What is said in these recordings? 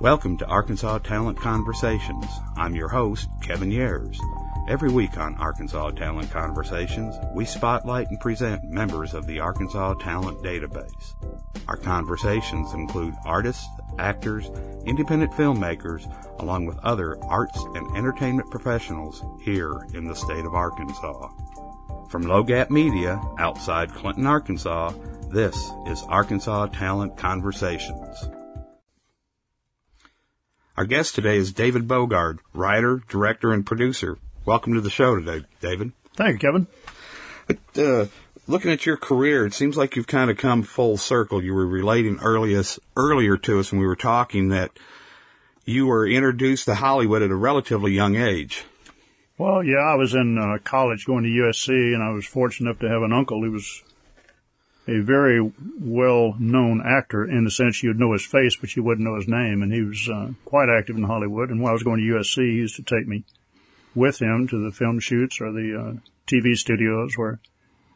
Welcome to Arkansas Talent Conversations. I'm your host, Kevin Years. Every week on Arkansas Talent Conversations, we spotlight and present members of the Arkansas Talent Database. Our conversations include artists, actors, independent filmmakers, along with other arts and entertainment professionals here in the state of Arkansas. From Low Gap Media, outside Clinton, Arkansas, this is Arkansas Talent Conversations. Our guest today is David Bogard, writer, director, and producer. Welcome to the show today, David. Thank you, Kevin. But, uh, looking at your career, it seems like you've kind of come full circle. You were relating earliest, earlier to us when we were talking that you were introduced to Hollywood at a relatively young age. Well, yeah, I was in uh, college going to USC, and I was fortunate enough to have an uncle who was a very well-known actor in the sense you'd know his face, but you wouldn't know his name. And he was uh, quite active in Hollywood. And while I was going to USC, he used to take me with him to the film shoots or the uh, TV studios where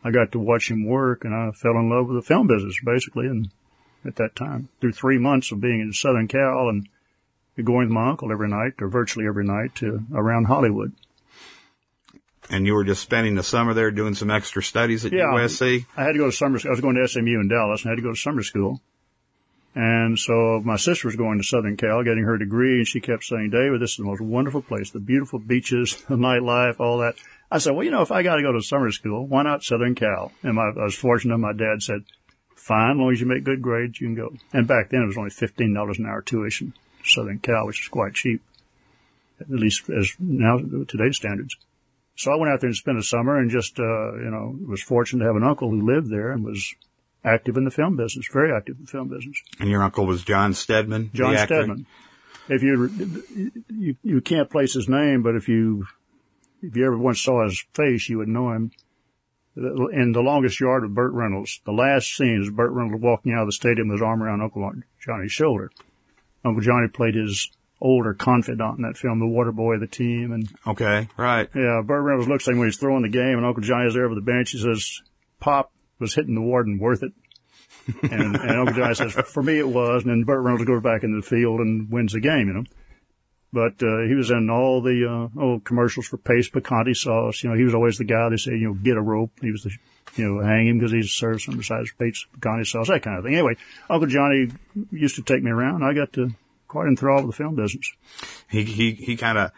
I got to watch him work, and I fell in love with the film business basically. And at that time, through three months of being in Southern Cal and going with my uncle every night, or virtually every night, to around Hollywood. And you were just spending the summer there doing some extra studies at Yeah. USC? I had to go to summer. School. I was going to SMU in Dallas, and I had to go to summer school. And so my sister was going to Southern Cal, getting her degree, and she kept saying, "David, this is the most wonderful place. The beautiful beaches, the nightlife, all that." I said, "Well, you know, if I got to go to summer school, why not Southern Cal?" And my, I was fortunate. My dad said, "Fine, as long as you make good grades, you can go." And back then, it was only fifteen dollars an hour tuition, Southern Cal, which is quite cheap, at least as now today's standards. So I went out there and spent a summer and just, uh, you know, was fortunate to have an uncle who lived there and was active in the film business, very active in the film business. And your uncle was John Steadman? the John actor? Steadman. If you, you, you can't place his name, but if you, if you ever once saw his face, you would know him. In The Longest Yard with Burt Reynolds, the last scene is Burt Reynolds walking out of the stadium with his arm around Uncle Johnny's shoulder. Uncle Johnny played his older confidant in that film, the water boy of the team, and Okay, right. yeah, Burt Reynolds looks like when he's throwing the game, and Uncle Johnny's there with the bench. He says, "Pop was hitting the warden worth it," and, and Uncle Johnny says, "For me, it was." And then Burt Reynolds goes back into the field and wins the game, you know. But uh, he was in all the uh, old commercials for Pace Picante sauce. You know, he was always the guy they say, you know, get a rope. He was the, you know, hang him because he served some besides Pace Picante sauce, that kind of thing. Anyway, Uncle Johnny used to take me around. I got to quite enthralled with the film business. He, he, he kind of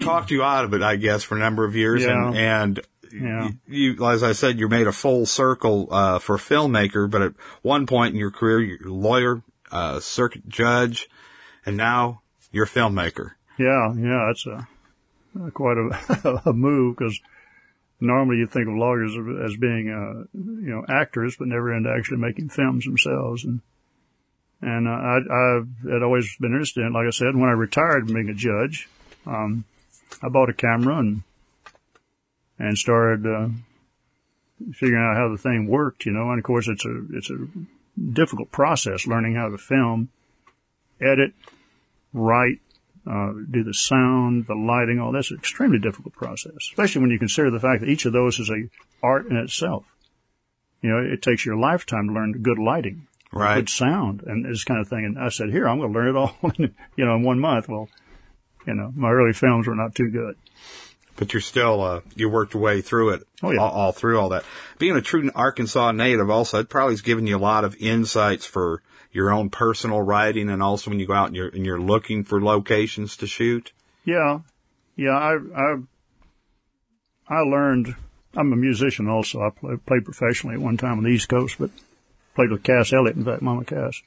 talked you out of it, I guess, for a number of years. And, and Yeah. you, as I said, you made a full circle, uh, for filmmaker, but at one point in your career, you're a lawyer, uh, circuit judge, and now you're a filmmaker. Yeah, yeah, it's a uh, quite a, a move because normally you think of lawyers as being, uh, you know, actors, but never into actually making films themselves. And and uh, I, I had always been interested in, it. like I said, when I retired from being a judge, um, I bought a camera and and started uh, figuring out how the thing worked, you know. And of course, it's a it's a difficult process learning how to film, edit, write, uh, do the sound, the lighting, all that's an extremely difficult process, especially when you consider the fact that each of those is a art in itself. You know, it takes your lifetime to learn good lighting, Right. good sound, and this kind of thing. And I said, here, I'm going to learn it all, in, you know, in one month. Well, you know, my early films were not too good. But you're still, uh, you worked your way through it. Oh, yeah. all, all through all that. Being a true Arkansas native also, it probably has given you a lot of insights for your own personal writing and also when you go out and you're, and you're looking for locations to shoot. Yeah, yeah. I I I learned. I'm a musician also. I play, played professionally at one time on the East Coast, but played with Cass Elliot. In fact, Mama Cass.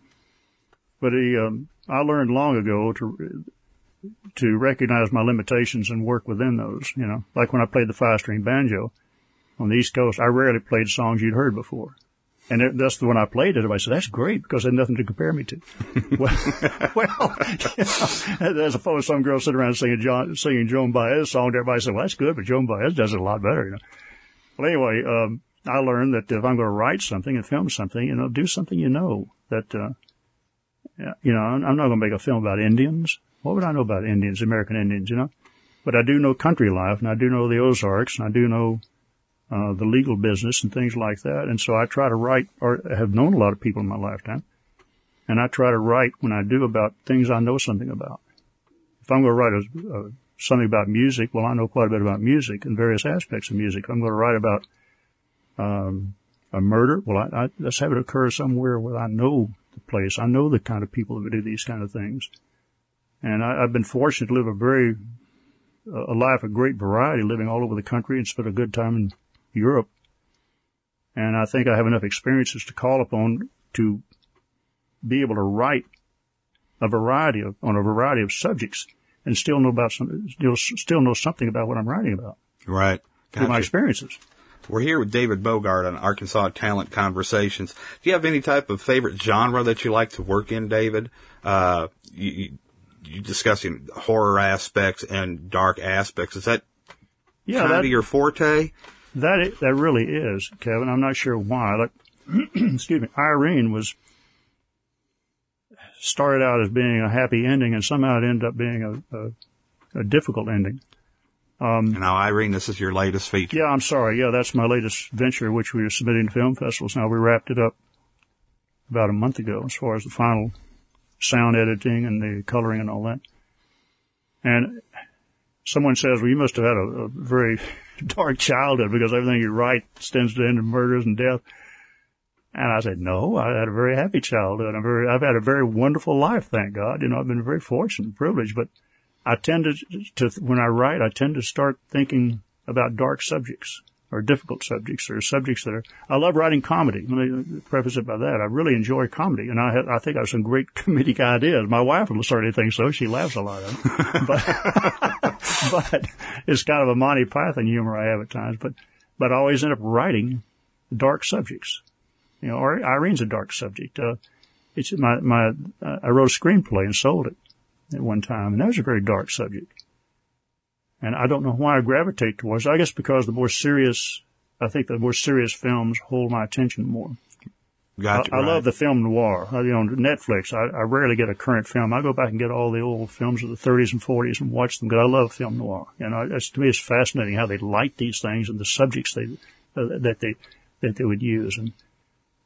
But he, um, I learned long ago to to recognize my limitations and work within those. You know, like when I played the five string banjo on the East Coast, I rarely played songs you'd heard before. And it, that's the one I played it. Everybody said, that's great because there's nothing to compare me to. well, well you know, as opposed to some girl sitting around singing John, singing Joan Baez song. Everybody said, well, that's good, but Joan Baez does it a lot better, you know. Well, anyway, um, I learned that if I'm going to write something and film something, you know, do something you know that, uh, you know, I'm not going to make a film about Indians. What would I know about Indians, American Indians, you know? But I do know country life and I do know the Ozarks and I do know uh, the legal business and things like that. And so I try to write, or have known a lot of people in my lifetime. And I try to write when I do about things I know something about. If I'm going to write a, a, something about music, well, I know quite a bit about music and various aspects of music. I'm going to write about um, a murder, well, I, I, let's have it occur somewhere where I know the place. I know the kind of people that do these kind of things. And I, I've been fortunate to live a very, a life of great variety, living all over the country and spent a good time in Europe. And I think I have enough experiences to call upon to be able to write a variety of, on a variety of subjects and still know about some, still, still know something about what I'm writing about. Right. Through my experiences. We're here with David Bogard on Arkansas Talent Conversations. Do you have any type of favorite genre that you like to work in, David? Uh, you, you discussing horror aspects and dark aspects. Is that yeah, kind that, of your forte? That it, that really is, Kevin. I'm not sure why. Like, excuse me, Irene was started out as being a happy ending, and somehow it ended up being a, a, a difficult ending. Um, now, Irene, this is your latest feature. Yeah, I'm sorry. Yeah, that's my latest venture, which we are submitting to film festivals. Now, we wrapped it up about a month ago as far as the final sound editing and the coloring and all that. And someone says, well, you must have had a, a very dark childhood because everything you write tends to end in murders and death. And I said, no, I had a very happy childhood. I'm very, I've had a very wonderful life, thank God. You know, I've been very fortunate and privileged, but I tend to, to, when I write, I tend to start thinking about dark subjects or difficult subjects or subjects that are, I love writing comedy. Let me preface it by that. I really enjoy comedy and I have, I think I have some great comedic ideas. My wife will certainly think so. She laughs a lot at them. but, but it's kind of a Monty Python humor I have at times, but, but I always end up writing dark subjects. You know, Irene's a dark subject. Uh, it's my, my, uh, I wrote a screenplay and sold it at one time, and that was a very dark subject. And I don't know why I gravitate towards it. I guess because the more serious, I think the more serious films hold my attention more. Gotcha, I, I right. love the film noir. I, you know, Netflix, I, I rarely get a current film. I go back and get all the old films of the 30s and 40s and watch them because I love film noir. You know, it's, to me, it's fascinating how they light these things and the subjects they, uh, that they, that they would use. And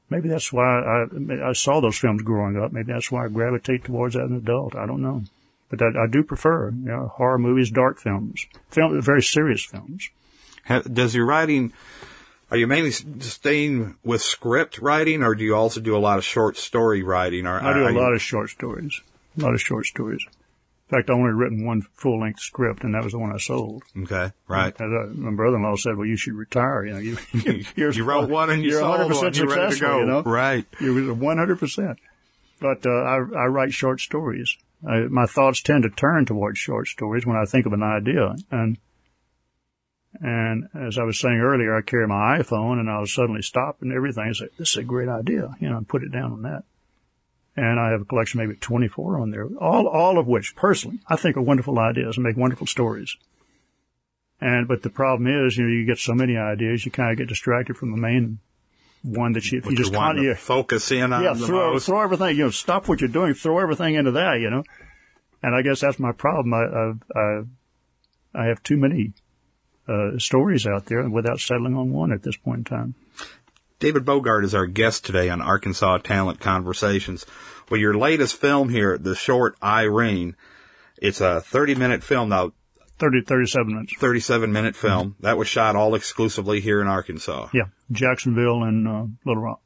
maybe that's why I, I saw those films growing up. Maybe that's why I gravitate towards that as an adult. I don't know. But I, I do prefer, you know, horror movies, dark films, film, very serious films. Does your writing, are you mainly staying with script writing or do you also do a lot of short story writing? Or I do a lot you... of short stories, a lot of short stories. In fact, I only written one full length script, and that was the one I sold. Okay, right. And, uh, my brother-in-law said, "Well, you should retire. You know, you you, you wrote one and you you're sold 100% one. You're ready to go. You know? Right. You're 100 percent. But uh, I, I write short stories. I, my thoughts tend to turn towards short stories when I think of an idea, and and as I was saying earlier, I carry my iPhone, and I'll suddenly stop and everything and say, "This is a great idea," you know, and put it down on that and I have a collection maybe 24 on there, all, all of which personally I think are wonderful ideas and make wonderful stories. And, but the problem is, you know, you get so many ideas, you kind of get distracted from the main one that you, you just kind of focus in on yeah, the throw, throw everything, you know, stop what you're doing, throw everything into that, you know. And I guess that's my problem. I, I, I, I have too many, uh, stories out there without settling on one at this point in time. David Bogard is our guest today on Arkansas Talent Conversations. Well, your latest film here, the short Irene, it's a 30 minute film now. 30, 37 minutes. 37 minute film. Mm-hmm. That was shot all exclusively here in Arkansas. Yeah. Jacksonville and, uh, Little Rock.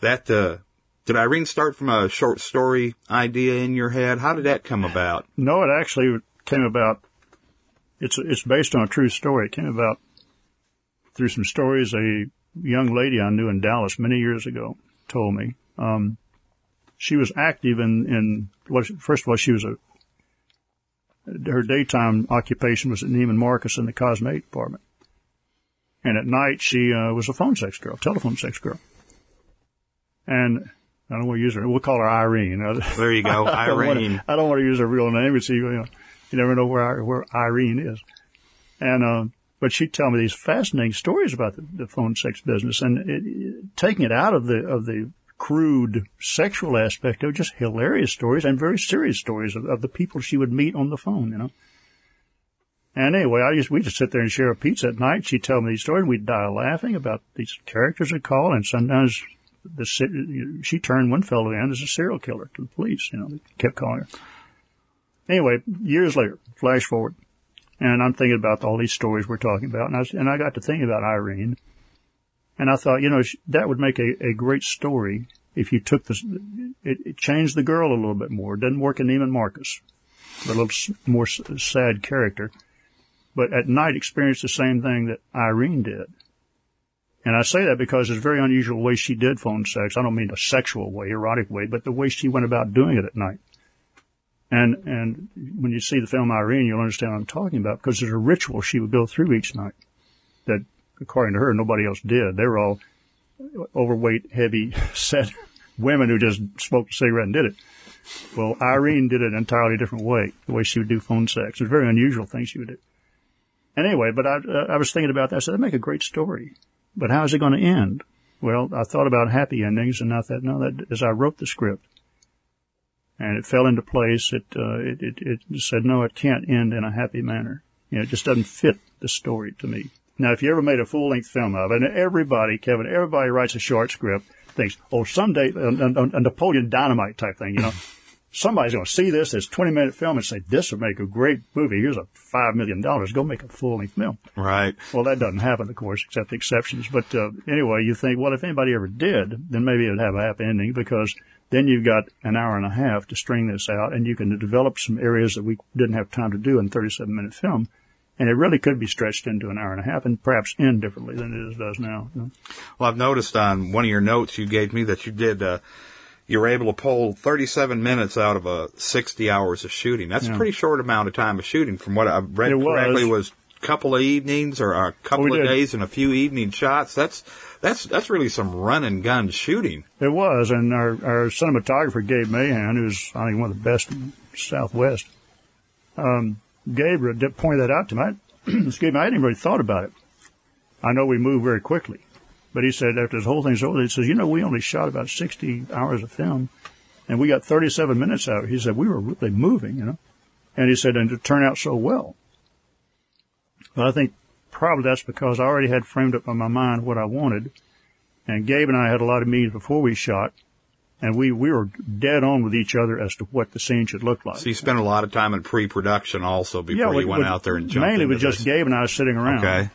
That, uh, did Irene start from a short story idea in your head? How did that come about? No, it actually came about. It's, it's based on a true story. It came about through some stories a young lady I knew in Dallas many years ago told me. Um, she was active in, in what, first of all, she was a, her daytime occupation was at Neiman Marcus in the cosmetic department. And at night she, uh, was a phone sex girl, telephone sex girl. And I don't want to use her, we'll call her Irene. There you go, I Irene. I don't want to use her real name. It's, you know, you never know where, where Irene is. And, uh, but she'd tell me these fascinating stories about the, the phone sex business and it, it, taking it out of the, of the crude sexual aspect of just hilarious stories and very serious stories of, of, the people she would meet on the phone, you know. And anyway, I used, we just sit there and share a pizza at night. She'd tell me these stories and we'd die laughing about these characters that call and sometimes the she turned one fellow in as a serial killer to the police. You know, they kept calling her. Anyway, years later, flash forward, and I'm thinking about all these stories we're talking about, and I, and I got to thinking about Irene, and I thought, you know, that would make a, a great story if you took this, it, it changed the girl a little bit more. It doesn't work in Neiman Marcus, a little more sad character, but at night experienced the same thing that Irene did. And I say that because it's very unusual way she did phone sex. I don't mean a sexual way, erotic way, but the way she went about doing it at night. And, and when you see the film Irene, you'll understand what I'm talking about because there's a ritual she would go through each night that, according to her, nobody else did. They were all overweight, heavy, set women who just smoked a cigarette and did it. Well, Irene did it an entirely different way, the way she would do phone sex. It was a very unusual thing she would do. And anyway, but I, uh, I was thinking about that. I said, that'd make a great story. But how is it going to end? Well, I thought about happy endings and I thought, no, that, as I wrote the script, and it fell into place. It, uh, it, it, it said, no, it can't end in a happy manner. You know, it just doesn't fit the story to me. Now, if you ever made a full length film of it, and everybody, Kevin, everybody writes a short script, thinks, oh, someday, a, a, a Napoleon Dynamite type thing, you know, somebody's going to see this, this 20 minute film and say, this would make a great movie. Here's a $5 million. Go make a full length film. Right. Well, that doesn't happen, of course, except exceptions. But, uh, anyway, you think, well, if anybody ever did, then maybe it'd have a happy ending because then you've got an hour and a half to string this out and you can develop some areas that we didn't have time to do in 37 minute film. And it really could be stretched into an hour and a half and perhaps end differently than it is, does now. You know? Well, I've noticed on one of your notes you gave me that you did, uh, you were able to pull 37 minutes out of a 60 hours of shooting. That's yeah. a pretty short amount of time of shooting from what I've read it correctly was. was a couple of evenings or a couple of days and a few evening shots. That's that's that's really some run and gun shooting. It was, and our our cinematographer Gabe Mahan, who's I think one of the best in Southwest, um, Gabe pointed that out to me. excuse me, I hadn't really thought about it. I know we move very quickly, but he said after this whole thing's over, he says, you know, we only shot about 60 hours of film, and we got 37 minutes out. He said we were really moving, you know, and he said, and it turned out so well. But I think probably that's because I already had framed up in my mind what I wanted. And Gabe and I had a lot of meetings before we shot, and we, we were dead on with each other as to what the scene should look like. So you spent a lot of time in pre-production also before yeah, you went out there and jumped Mainly with just Gabe and I sitting around. Okay.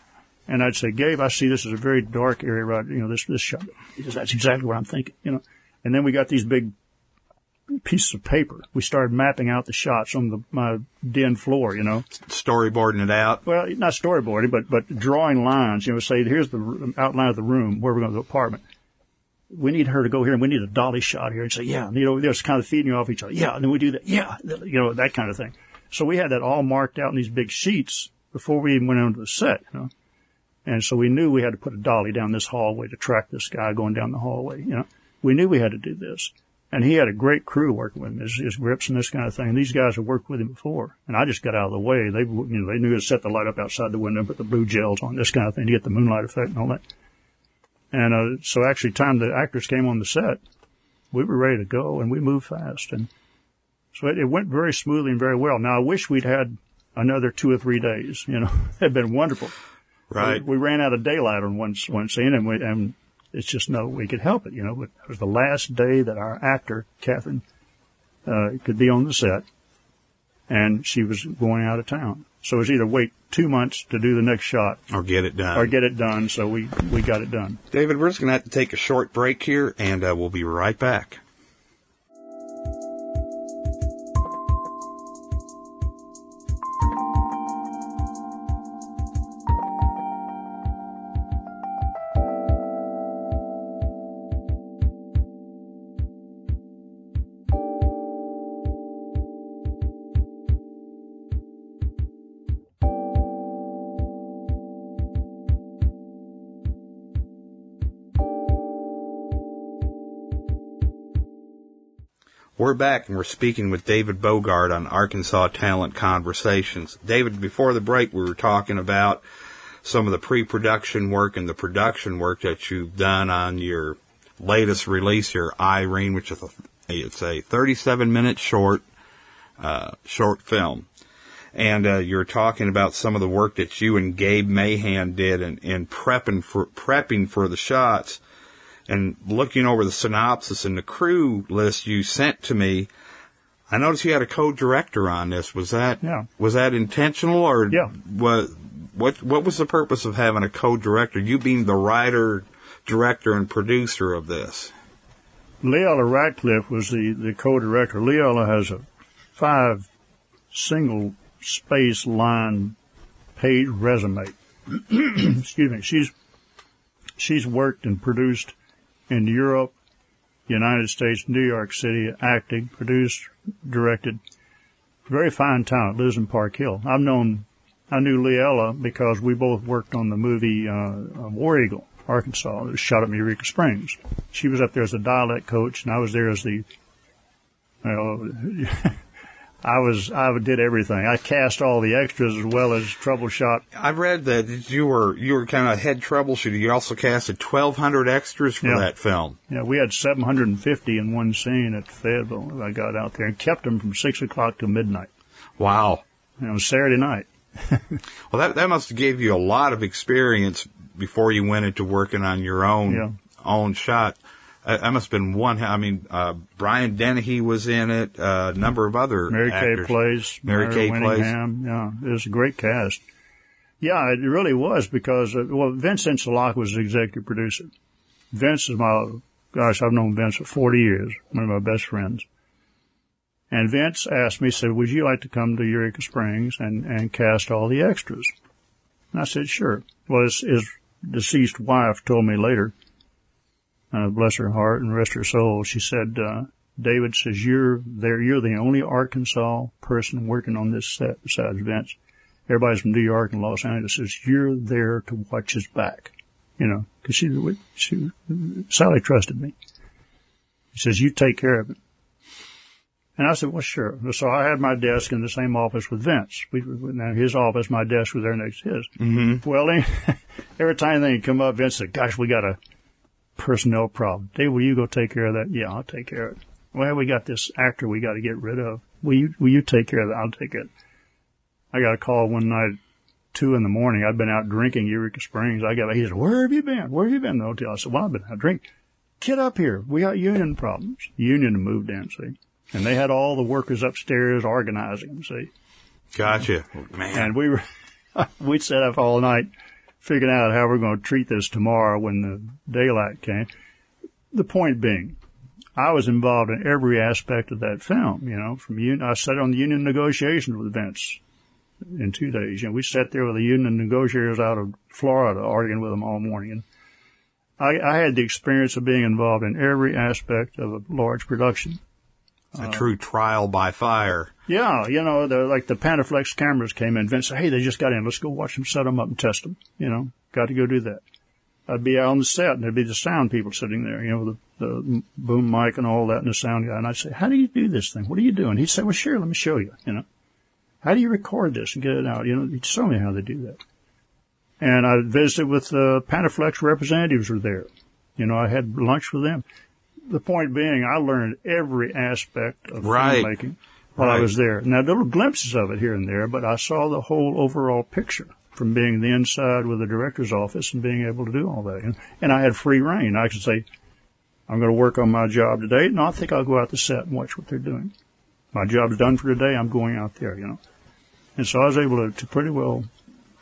And I'd say, Gabe, I see this as a very dark area, right? You know, this, this shot. He says, that's exactly what I'm thinking, you know. And then we got these big pieces of paper. We started mapping out the shots on the, my den floor, you know. Storyboarding it out? Well, not storyboarding, but, but drawing lines, you know, say, here's the outline of the room where we're going to the apartment. We need her to go here and we need a dolly shot here and say, yeah, you know, they're just kind of feeding you off each other. Yeah. And then we do that. Yeah. You know, that kind of thing. So we had that all marked out in these big sheets before we even went onto the set, you know. And so we knew we had to put a dolly down this hallway to track this guy going down the hallway, you know. We knew we had to do this. And he had a great crew working with him, his, his grips and this kind of thing. These guys had worked with him before. And I just got out of the way. They, you know, they knew to set the light up outside the window, put the blue gels on, this kind of thing to get the moonlight effect and all that. And, uh, so actually time the actors came on the set, we were ready to go and we moved fast. And so it, it went very smoothly and very well. Now I wish we'd had another two or three days, you know, it'd been wonderful. Right. We, we ran out of daylight on one, one scene and we, and it's just no we could help it, you know. But it was the last day that our actor, Catherine, uh, could be on the set, and she was going out of town. So it's either wait two months to do the next shot, or get it done, or get it done. So we we got it done. David, we're just going to have to take a short break here, and uh, we'll be right back. We're back and we're speaking with David Bogard on Arkansas Talent Conversations. David, before the break, we were talking about some of the pre-production work and the production work that you've done on your latest release your Irene, which is a, it's a 37 minute short, uh, short film. And, uh, you're talking about some of the work that you and Gabe Mahan did in, in prepping for, prepping for the shots. And looking over the synopsis and the crew list you sent to me, I noticed you had a co-director on this. Was that Yeah. was that intentional or Yeah. was what what was the purpose of having a co-director? You being the writer, director, and producer of this. Leela Ratcliffe was the, the co-director. Leela has a five single space line page resume. Excuse me. She's she's worked and produced in Europe, United States, New York City, acting, produced, directed. Very fine talent. Lives in Park Hill. I've known, I knew Leela because we both worked on the movie uh, War Eagle, Arkansas. It was shot at Eureka Springs. She was up there as a dialect coach, and I was there as the. Well, I was I did everything. I cast all the extras as well as troubleshot. I've read that you were you were kind of head troubleshooter. You also casted twelve hundred extras for Yeah. that film. Yeah, we had 750 in one scene at Fayetteville. I got out there and kept them from six o'clock to midnight. Wow. And it was Saturday night. Well, that that must have gave you a lot of experience before you went into working on your own Yeah. own shot. That must have been one. I mean, uh, Brian Dennehy was in it. Uh, a number of other Mary Kay Place. Mary Kay Place. Yeah, it was a great cast. Yeah, it really was because uh, well, Vince Insalaco was the executive producer. Vince is my gosh, I've known Vince for 40 years. One of my best friends. And Vince asked me, said, "Would you like to come to Eureka Springs and and cast all the extras?" And I said, "Sure." Well, his, his deceased wife told me later. Uh, bless her heart and rest her soul. She said, uh, David says you're there. You're the only Arkansas person working on this set besides Vince. Everybody's from New York and Los Angeles. Says you're there to watch his back. You know, because she, she, Sally trusted me. He says you take care of it. And I said, well, sure. So I had my desk in the same office with Vince. We, now his office, my desk was there next to his. Mm-hmm. Well, every time they come up, Vince said, gosh, we got a personnel problem. Dave, will you go take care of that? Yeah, I'll take care of it. Well, we got this actor we got to get rid of. Will you, will you take care of that? I'll take it. I got a call one night, two in the morning. I'd been out drinking Eureka Springs. I got, he said, where have you been? Where have you been in the hotel? I said, well, I've been out drinking. Get up here. We got union problems. Union moved in, see. And they had all the workers upstairs organizing see. Gotcha, man. And we were, we sat up all night figuring out how we're going to treat this tomorrow when the daylight came. The point being, I was involved in every aspect of that film, you know, from union, I sat on the union negotiations with Vince in two days. You know, we sat there with the union negotiators out of Florida arguing with them all morning. I, I had the experience of being involved in every aspect of a large production. A uh, true trial by fire. Yeah, you know, the, like the Panaflex cameras came in. Vince said, "Hey, they just got in. Let's go watch them, set them up, and test them." You know, got to go do that. I'd be out on the set, and there'd be the sound people sitting there. You know, the, the boom mic and all that, and the sound guy. And I'd say, "How do you do this thing? What are you doing?" He'd say, "Well, sure, let me show you." You know, how do you record this and get it out? You know, he'd show me how they do that. And I visited with the Panaflex representatives were there. You know, I had lunch with them. The point being, I learned every aspect of Right. filmmaking while I was there. Now, little glimpses of it here and there, but I saw the whole overall picture from being the inside with the director's office and being able to do all that. And, and I had free reign. I could say, I'm going to work on my job today. No, I think I'll go out the set and watch what they're doing. My job's done for today. I'm going out there, you know. And so I was able to, to pretty well,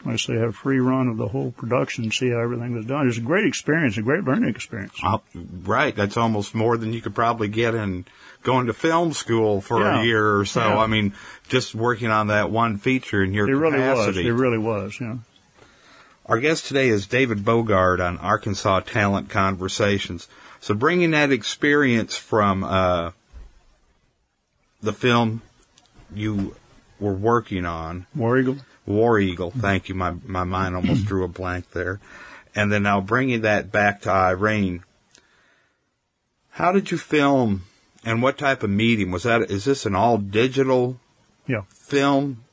I say, have free run of the whole production, see how everything was done. It was a great experience, a great learning experience. Uh, right, that's almost more than you could probably get in going to film school for Yeah. a year or so. Yeah. I mean, just working on that one feature in your It really was. It really was, yeah. Our guest today is David Bogard on Arkansas Talent Conversations. So bringing that experience from uh, the film you were working on, War Eagle. War Eagle. Thank you. My my mind almost drew a blank there. And then now bringing that back to Irene. How did you film, and what type of medium was that? Is this an all digital Yeah. film?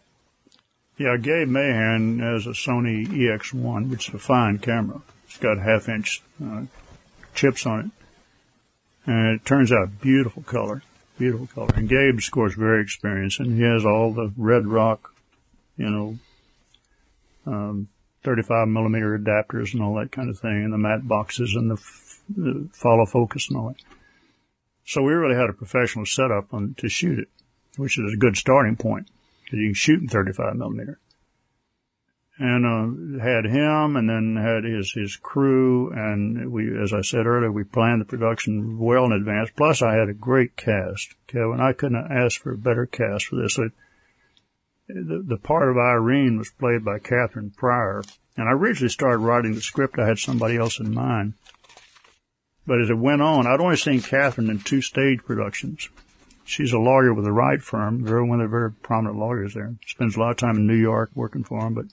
Yeah, Gabe Mahan has a Sony EX1, which is a fine camera. It's got half inch uh, chips on it. And it turns out beautiful color. Beautiful color. And Gabe's, of course, very experienced, and he has all the Red Rock, you know, um, 35 millimeter adapters and all that kind of thing, and the matte boxes and the f- uh, follow focus and all that. So we really had a professional setup on, to shoot it, which is a good starting point because you can shoot in 35 millimeter. And uh, had him, and then had his his crew, and we, as I said earlier, we planned the production well in advance. Plus, I had a great cast, Kevin. I couldn't ask for a better cast for this. It, the, the part of Irene was played by Catherine Pryor, and I originally started writing the script. I had somebody else in mind. But as it went on, I'd only seen Catherine in two stage productions. She's a lawyer with the Wright firm, very one of the very prominent lawyers there. Spends a lot of time in New York working for them. But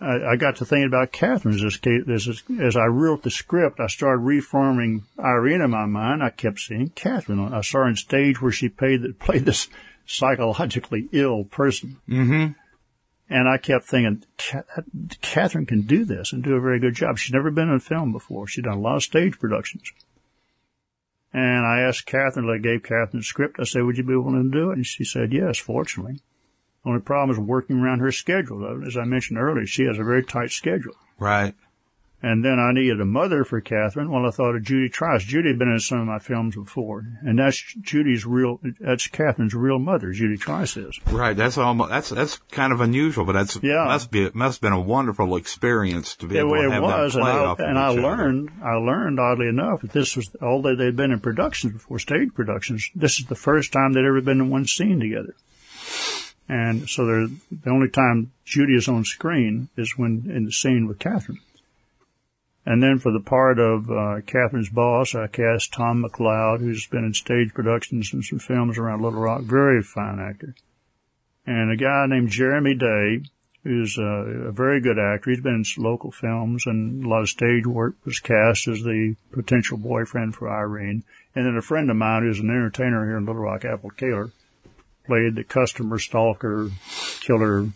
I, I got to thinking about Catherine as, as, as I wrote the script. I started reforming Irene in my mind. I kept seeing Catherine. I saw her on stage where she played, played this psychologically ill person. Mm-hmm. And I kept thinking, Catherine can do this and do a very good job. She's never been in a film before. She's done a lot of stage productions. And I asked Catherine, I gave Catherine the script. I said, would you be willing to do it? And she said, yes, fortunately. Only problem is working around her schedule. As I mentioned earlier, she has a very tight schedule. Right. And then I needed a mother for Catherine. Well, I thought of Judy Trice. Judy had been in some of my films before, and that's Judy's real. That's Catherine's real mother. Judy Trice is. Right. That's almost that's that's kind of unusual, but that's yeah. Must be must have been a wonderful experience to be able it, to have was, that play and I, off and I learned. I learned oddly enough that this was although they'd been in productions before, stage productions. This is the first time they'd ever been in one scene together. And so the only time Judy is on screen is when in the scene with Catherine. And then for the part of uh, Catherine's boss, I cast Tom McLeod, who's been in stage productions and some films around Little Rock. Very fine actor. And a guy named Jeremy Day, who's uh, a very good actor. He's been in local films and a lot of stage work. Was cast as the potential boyfriend for Irene. And then a friend of mine, who's an entertainer here in Little Rock, Apple Kaler, played the customer stalker killer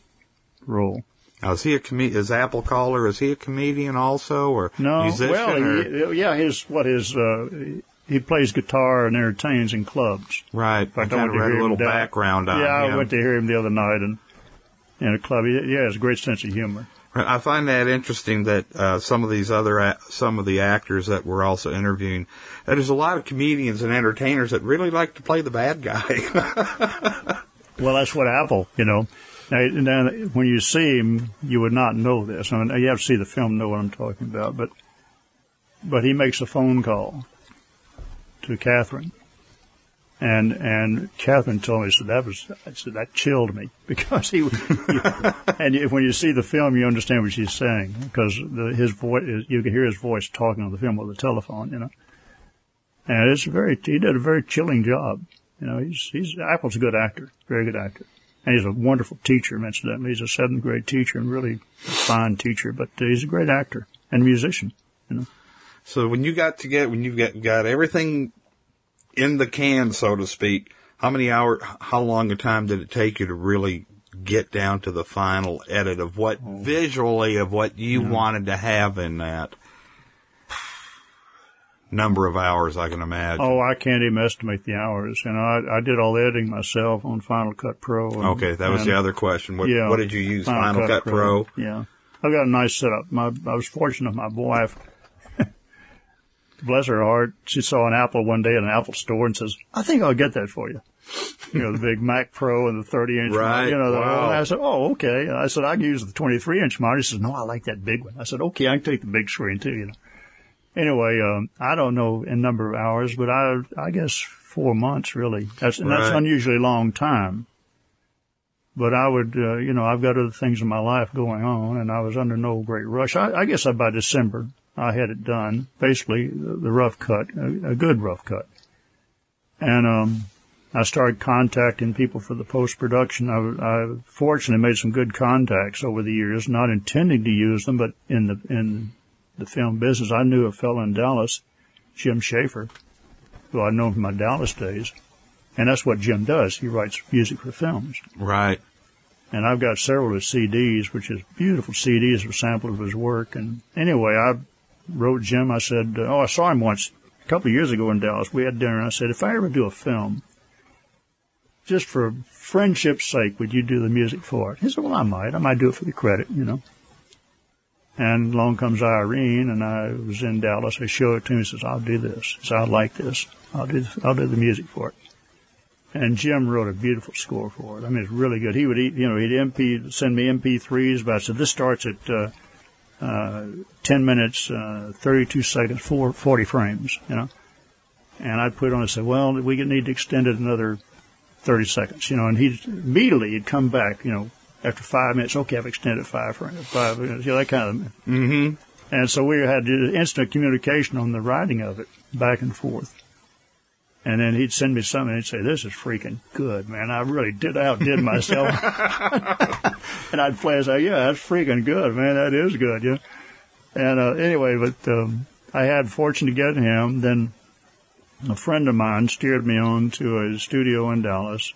role. Now, is he a com- is Apple Caller? Is he a comedian also, or no? musician? Well, or? He, yeah, his what his uh, he plays guitar and entertains in clubs. Right. I, I kind of read a little background on yeah, him. I went to hear him the other night and in a club. He, yeah, has a great sense of humor. I find that interesting that uh, some of these other some of the actors that we're also interviewing, there's a lot of comedians and entertainers that really like to play the bad guy. well, that's what Apple, you know. Now, now, when you see him, you would not know this. I mean, you have to see the film to know what I'm talking about. But, but he makes a phone call to Catherine, and and Catherine told me, said that was, I said that chilled me because he, he and when you see the film, you understand what she's saying because the, his voice, you can hear his voice talking on the film with the telephone, you know. And it's very, he did a very chilling job. You know, he's he's Apple's a good actor, very good actor. And he's a wonderful teacher, incidentally. He's a seventh grade teacher and really a fine teacher, but uh, he's a great actor and musician, you know. So when you got to get, when you got, got everything in the can, so to speak, how many hours, how long a time did it take you to really get down to the final edit of what oh. visually of what you yeah. wanted to have in that? Number of hours, I can imagine. Oh, I can't even estimate the hours. You know, I, I did all the editing myself on Final Cut Pro. And, okay, that was and, the other question. What, yeah, what did you use? Final, Final Cut, Cut Pro. Pro. Yeah, I've got a nice setup. My, I was fortunate. My wife, bless her heart, she saw an Apple one day in an Apple store and says, "I think I'll get that for you." you know, the big Mac Pro and the 30 inch. Right. You know, the, wow. I said, oh, okay. I said, I can use the 23 inch monitor. He says, no, I like that big one. I said, okay, I can take the big screen too, you know anyway, um, I don't know in number of hours, but I, I guess four months really. That's, and that's unusually long time. But I would, uh, you know, I've got other things in my life going on and I was under no great rush. I, I guess by December I had it done, basically the, the rough cut, a, a, good rough cut. And, um, I started contacting people for the post production. I, I fortunately made some good contacts over the years, not intending to use them, but in the in the film business. I knew a fellow in Dallas, Jim Schaefer, who I'd known from my Dallas days. And that's what Jim does. He writes music for films. Right. And I've got several of his CDs, which is beautiful CDs with samples of his work. And anyway, I wrote Jim. I said, oh, I saw him once a couple of years ago in Dallas. We had dinner. And I said, if I ever do a film, just for friendship's sake, would you do the music for it? He said, well, I might. I might do it for the credit, you know. And along comes Irene, and I was in Dallas. I showed it to me. Says, "I'll do this." Said, "I like this. I'll do. I'll do the music for it." And Jim wrote a beautiful score for it. I mean, it's really good. He would, you know, he'd MP send me MP3s, but I said, "This starts at uh, uh, 10 minutes, uh, 32 seconds, four, 40 frames." You know, and I'd put it on and say, "Well, we need to extend it another 30 seconds." You know, and he immediately he'd come back. You know, after five minutes, okay, I've extended five frames, five minutes, you know, that kind of. Mm-hmm. And so we had instant communication on the writing of it, back and forth. And then he'd send me something and he'd say, this is freaking good, man. I really did outdid myself. and I'd flash out, yeah, that's freaking good, man. That is good, yeah. And, uh, anyway, but, um, I had fortune to get him. Then a friend of mine steered me on to a studio in Dallas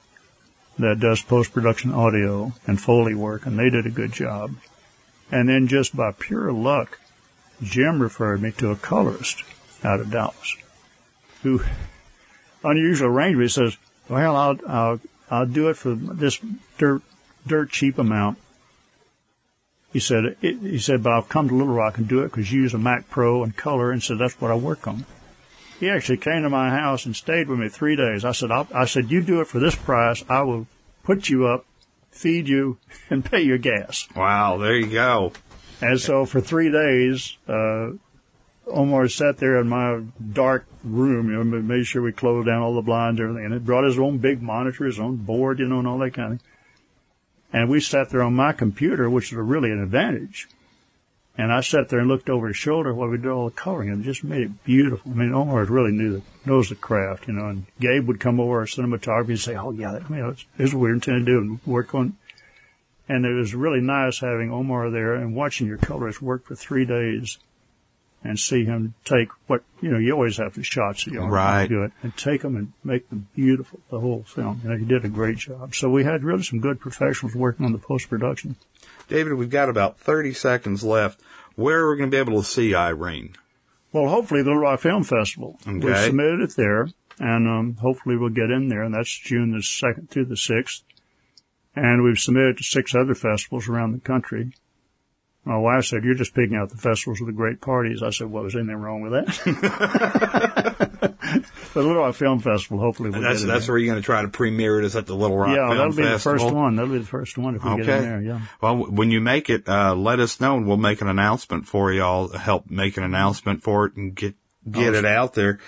that does post-production audio and Foley work, and they did a good job. And then just by pure luck, Jim referred me to a colorist out of Dallas who unusual arrangement. Says, well, I'll, I'll, I'll do it for this dirt, dirt cheap amount. He said, it, he said, but I'll come to Little Rock and do it because you use a Mac Pro and color. And said, that's what I work on. He actually came to my house and stayed with me three days. I said, I'll, I said, you do it for this price. I will put you up, feed you, and pay your gas. Wow, there you go. And so for three days, uh, Omar sat there in my dark room, you know, made sure we closed down all the blinds and everything. And it brought his own big monitor, his own board, you know, and all that kind of thing. And we sat there on my computer, which was really an advantage. And I sat there and looked over his shoulder while we did all the coloring and it just made it beautiful. I mean, Omar really knew the, knows the craft, you know, and Gabe would come over our cinematography and say, oh yeah, that, you know, this is what we're intending to do and work on. And it was really nice having Omar there and watching your colorist work for three days and see him take what you know. You always have the shots that you want right. do it and take them and make them beautiful. The whole film, you know, he did a great job. So we had really some good professionals working on the post production. David, we've got about thirty seconds left. Where are we going to be able to see Irene? Well, hopefully the Little Rock Film Festival. Okay. We submitted it there, and um, hopefully we'll get in there. And that's June the second through the sixth. And we've submitted to six other festivals around the country. My wife said, "You're just picking out the festivals with the great parties." I said, "Well, is anything wrong with that?" the Little Rock Film Festival, hopefully, we'll that's get that's there. where you're going to try to premiere it. Is at the Little Rock yeah, Film that'll be Festival. the first one. That'll be the first one if we Okay. get in there. Yeah. Well, when you make it, uh, let us know and we'll make an announcement for you all. Help make an announcement for it and get get it out there.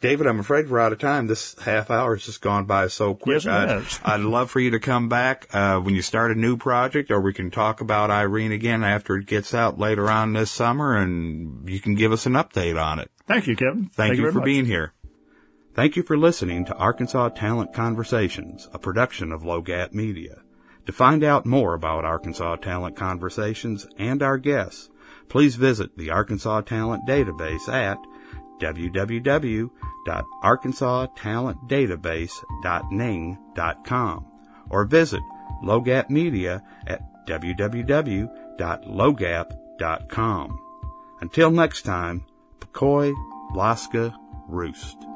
David, I'm afraid we're out of time. This half hour has just gone by so quick. Yes, it I'd, has. I'd love for you to come back uh, when you start a new project, or we can talk about Irene again after it gets out later on this summer, and you can give us an update on it. Thank you, Kevin. Thank, you, very for much. being here. Thank you for listening to Arkansas Talent Conversations, a production of Low Gap Media. To find out more about Arkansas Talent Conversations and our guests, please visit the Arkansas Talent Database at www.arkansastalentdatabase.ning.com or visit Low Gap Media at www.logap.com. Until next time, Pecoy, Laska, Roost.